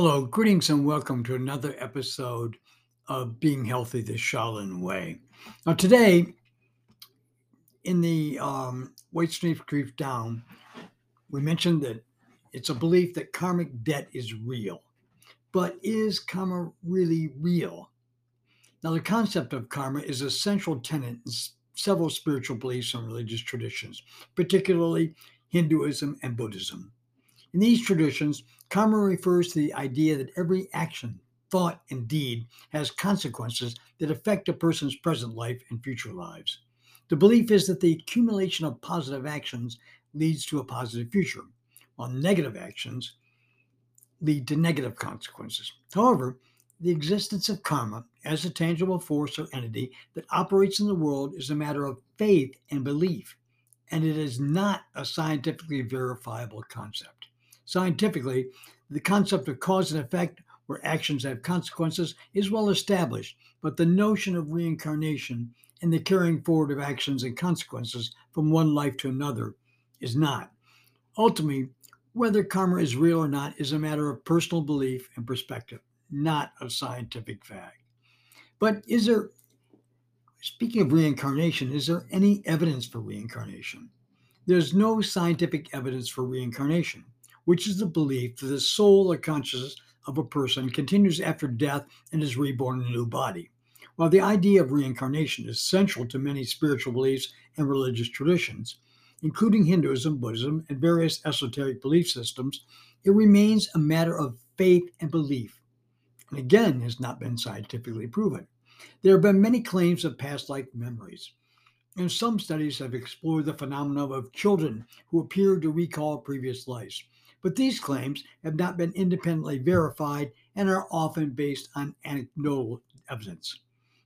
Hello, greetings, and welcome to another episode of Being Healthy the Shaolin Way. Now, today, in the um, White Snake Grief Down, we mentioned that it's a belief that karmic debt is real. But is karma really real? Now, the concept of karma is a central tenet in several spiritual beliefs and religious traditions, particularly Hinduism and Buddhism. In these traditions, karma refers to the idea that every action, thought, and deed has consequences that affect a person's present life and future lives. The belief is that the accumulation of positive actions leads to a positive future, while negative actions lead to negative consequences. However, the existence of karma as a tangible force or entity that operates in the world is a matter of faith and belief, and it is not a scientifically verifiable concept. Scientifically, the concept of cause and effect, where actions have consequences, is well established, but the notion of reincarnation and the carrying forward of actions and consequences from one life to another is not. Ultimately, whether karma is real or not is a matter of personal belief and perspective, not a scientific fact. But is there, speaking of reincarnation, is there any evidence for reincarnation? There's no scientific evidence for reincarnation which is the belief that the soul or consciousness of a person continues after death and is reborn in a new body. While the idea of reincarnation is central to many spiritual beliefs and religious traditions, including Hinduism, Buddhism, and various esoteric belief systems, it remains a matter of faith and belief, and again has not been scientifically proven. There have been many claims of past life memories, and some studies have explored the phenomenon of children who appear to recall previous lives. But these claims have not been independently verified and are often based on anecdotal evidence.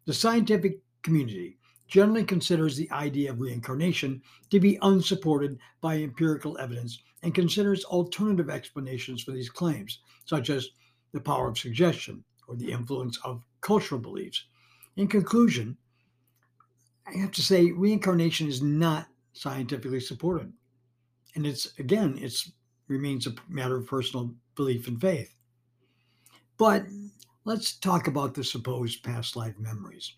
The scientific community generally considers the idea of reincarnation to be unsupported by empirical evidence and considers alternative explanations for these claims, such as the power of suggestion or the influence of cultural beliefs. In conclusion, I have to say reincarnation is not scientifically supported. And it's again, it's remains a matter of personal belief and faith. But let's talk about the supposed past life memories.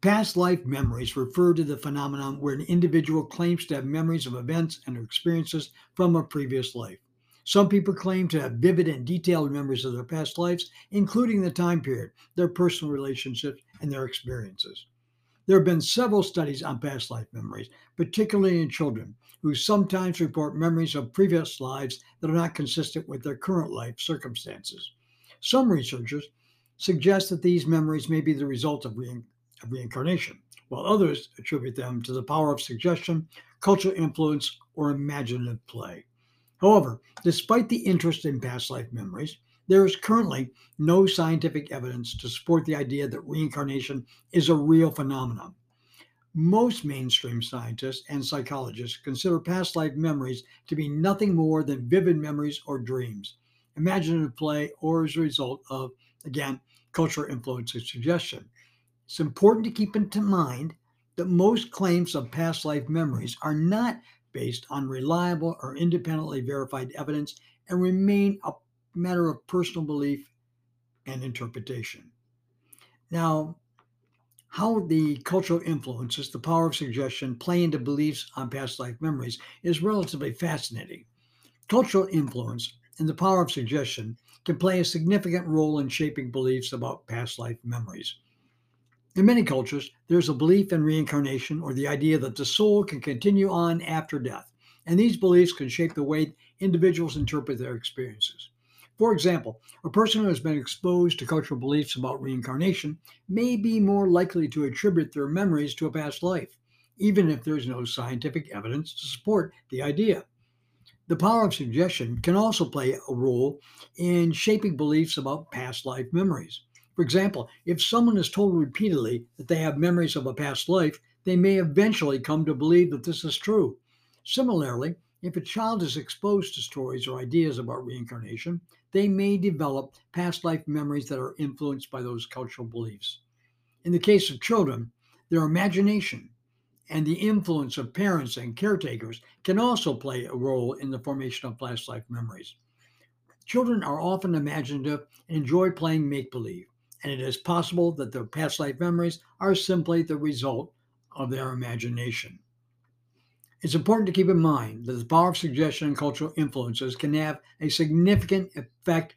Past life memories refer to the phenomenon where an individual claims to have memories of events and experiences from a previous life. Some people claim to have vivid and detailed memories of their past lives, including the time period, their personal relationships, and their experiences. There have been several studies on past life memories, particularly in children, who sometimes report memories of previous lives that are not consistent with their current life circumstances. Some researchers suggest that these memories may be the result of, of reincarnation, while others attribute them to the power of suggestion, cultural influence, or imaginative play. However, despite the interest in past life memories, there is currently no scientific evidence to support the idea that reincarnation is a real phenomenon. Most mainstream scientists and psychologists consider past life memories to be nothing more than vivid memories or dreams, imaginative play, or as a result of, again, cultural influence and suggestion. It's important to keep in mind that most claims of past life memories are not based on reliable or independently verified evidence and remain a matter of personal belief and interpretation. Now, how the cultural influences, the power of suggestion, play into beliefs on past life memories is relatively fascinating. Cultural influence and the power of suggestion can play a significant role in shaping beliefs about past life memories. In many cultures, there's a belief in reincarnation or the idea that the soul can continue on after death, and these beliefs can shape the way individuals interpret their experiences. For example, a person who has been exposed to cultural beliefs about reincarnation may be more likely to attribute their memories to a past life, even if there's no scientific evidence to support the idea. The power of suggestion can also play a role in shaping beliefs about past life memories. For example, if someone is told repeatedly that they have memories of a past life, they may eventually come to believe that this is true. Similarly, if a child is exposed to stories or ideas about reincarnation, they may develop past life memories that are influenced by those cultural beliefs. In the case of children, their imagination and the influence of parents and caretakers can also play a role in the formation of past life memories. Children are often imaginative and enjoy playing make believe, and it is possible that their past life memories are simply the result of their imagination. It's important to keep in mind that the power of suggestion and cultural influences can have a significant effect,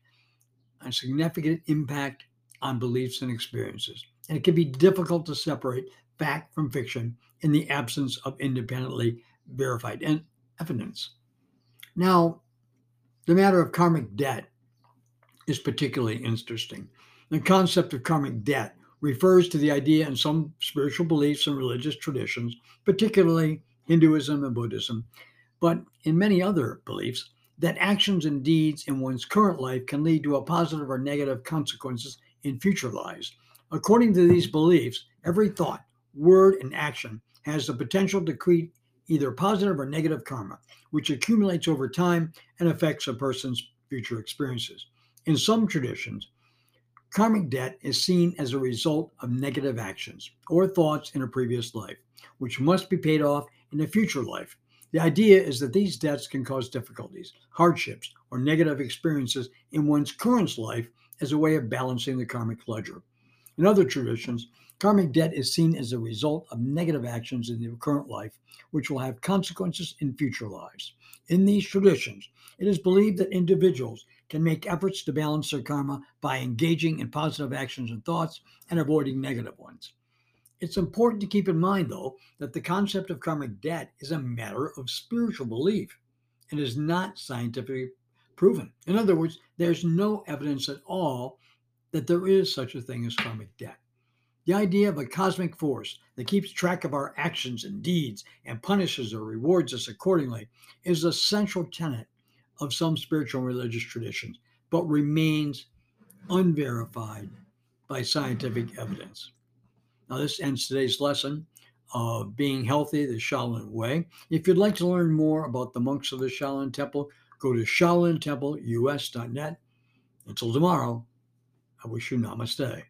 a significant impact on beliefs and experiences. And it can be difficult to separate fact from fiction in the absence of independently verified evidence. Now, the matter of karmic debt is particularly interesting. The concept of karmic debt refers to the idea in some spiritual beliefs and religious traditions, particularly Hinduism and Buddhism, but in many other beliefs, that actions and deeds in one's current life can lead to a positive or negative consequences in future lives. According to these beliefs, every thought, word, and action has the potential to create either positive or negative karma, which accumulates over time and affects a person's future experiences. In some traditions, karmic debt is seen as a result of negative actions or thoughts in a previous life, which must be paid off in a future life. The idea is that these debts can cause difficulties, hardships, or negative experiences in one's current life as a way of balancing the karmic ledger. In other traditions, karmic debt is seen as a result of negative actions in the current life, which will have consequences in future lives. In these traditions, it is believed that individuals can make efforts to balance their karma by engaging in positive actions and thoughts and avoiding negative ones. It's important to keep in mind, though, that the concept of karmic debt is a matter of spiritual belief and is not scientifically proven. In other words, there's no evidence at all that there is such a thing as karmic debt. The idea of a cosmic force that keeps track of our actions and deeds and punishes or rewards us accordingly is a central tenet of some spiritual and religious traditions, but remains unverified by scientific evidence. Now, this ends today's lesson of being healthy the Shaolin way. If you'd like to learn more about the monks of the Shaolin Temple, go to shaolintempleus.net. Until tomorrow, I wish you namaste.